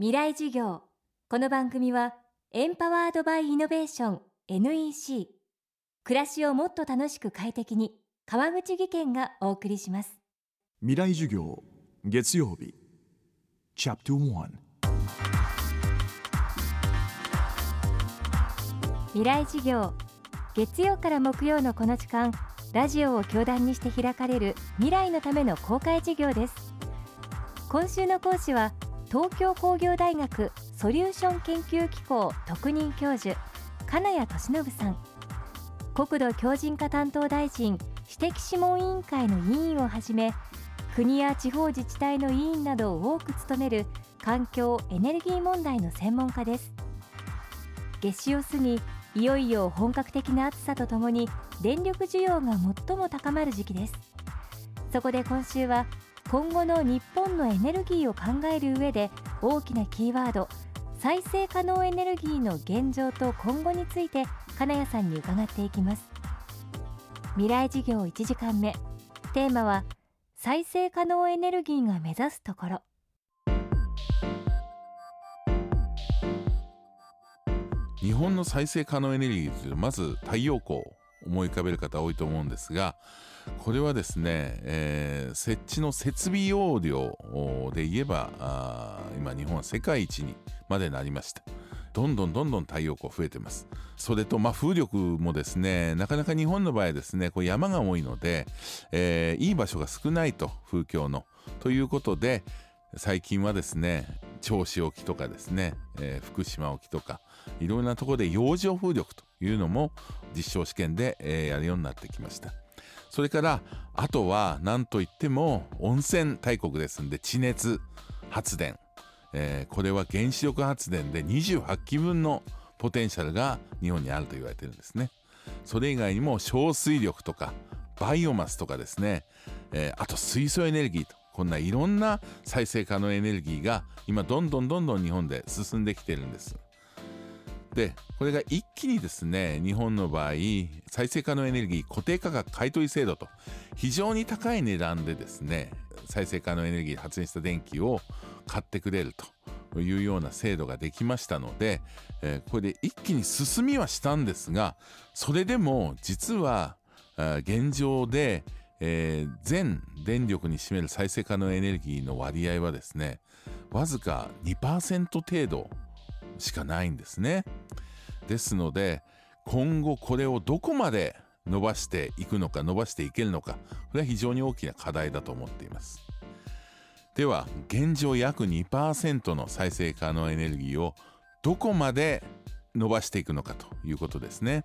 未来授業。この番組はエンパワードバイイノベーション NEC 暮らしをもっと楽しく快適に川口義賢がお送りします。未来授業月曜日。チャプト1未来授業。月曜から木曜のこの時間ラジオを教壇にして開かれる未来のための公開授業です。今週の講師は東京工業大学ソリューション研究機構特任教授金谷俊信さん。国土強靭化担当大臣私的諮問委員会の委員をはじめ国や地方自治体の委員などを多く務める環境エネルギー問題の専門家です。夏至を過ぎいよいよ本格的な暑さとともに電力需要が最も高まる時期です。そこで今週は今後の日本のエネルギーを考える上で大きなキーワード再生可能エネルギーの現状と今後について金谷さんに伺っていきます。未来事業1時間目。テーマは再生可能エネルギーが目指すところ。日本の再生可能エネルギーというまず太陽光。思い浮かべる方多いと思うんですがこれはですね、えー、設置の設備容量で言えば今日本は世界一にまでなりました。どんどんどんどん太陽光増えてます。それとまあ風力もですねなかなか日本の場合ですねこう山が多いので、えー、いい場所が少ないと風況の。ということで最近はですね銚子沖とかですね、えー、福島沖とかいろんなところで洋上風力というのも実証試験で、えー、やるようになってきました。それからあとは何といっても温泉大国ですんで地熱発電、えー、これは原子力発電で28基分のポテンシャルが日本にあると言われてるんですね。それ以外にも小水力とかバイオマスとかですね、えー、あと水素エネルギーと。こんないろんな再生可能エネルギーが今どんどんどんどん日本で進んできてるんです。でこれが一気にですね日本の場合再生可能エネルギー固定価格買い取り制度と非常に高い値段でですね再生可能エネルギー発電した電気を買ってくれるというような制度ができましたので、えー、これで一気に進みはしたんですがそれでも実は現状で、えー、全電力に占める再生可能エネルギーの割合はですねわずか2%程度しかないんですね。ですので今後これをどこまで伸ばしていくのか伸ばしていけるのかこれは非常に大きな課題だと思っています。では現状約2%の再生可能エネルギーをどこまで伸ばしていくのかということですね。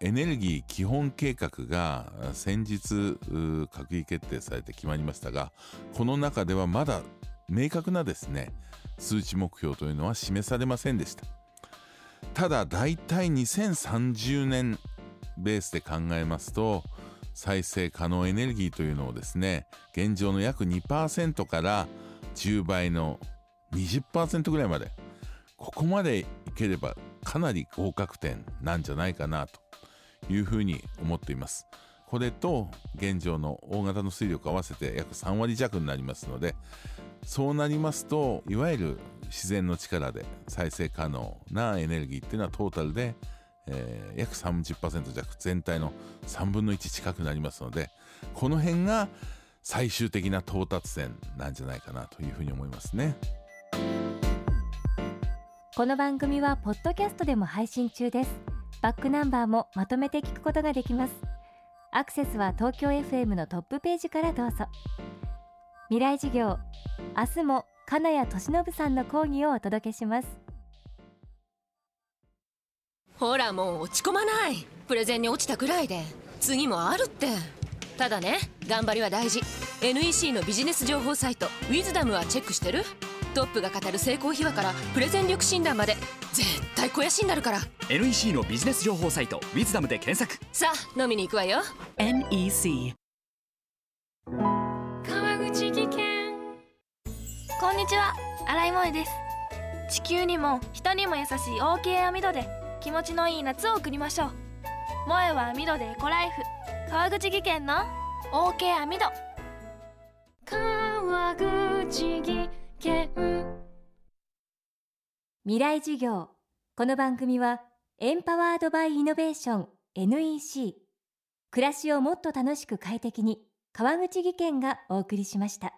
エネルギー基本計画が先日閣議決定されて決まりましたがこの中ではまだ明確なですね数値目標というのは示されませんでした。ただ大体2030年ベースで考えますと再生可能エネルギーというのをですね現状の約2%から10倍の20%ぐらいまでここまでいければかなり合格点なんじゃないかなというふうに思っています。これと現状の大型の水力合わせて約3割弱になりますのでそうなりますといわゆる自然の力で再生可能なエネルギーっていうのはトータルで、えー、約30%弱全体の3分の1近くなりますのでこの辺が最終的な到達点なんじゃないかなというふうに思いますね。この番組はポッドキャストでも配信中です。バックナンバーもまとめて聞くことができます。アクセスは東京 FM のトップページからどうぞ。未来事業明日も金谷俊信さんの講義をお届けします。ほらもう落ち込まない。プレゼンに落ちたくらいで。次もあるって。ただね頑張りは大事。NEC のビジネス情報サイト「ウィズダムはチェックしてる？トップが語る成功秘話からプレゼン力診断まで絶対肥やしになるから。NEC のビジネス情報サイト「ウィズダムで検索。さあ飲みに行くわよ。NEC 川口技研。こんにちは。新井萌です。地球にも人にも優しい OK 網戸で気持ちのいい夏を送りましょう。萌えは網戸でエコライフ。川口技研の OK 網戸川口技研未来授業。この番組はエンパワードバイイノベーション NEC 暮らしをもっと楽しく快適に川口義賢がお送りしました。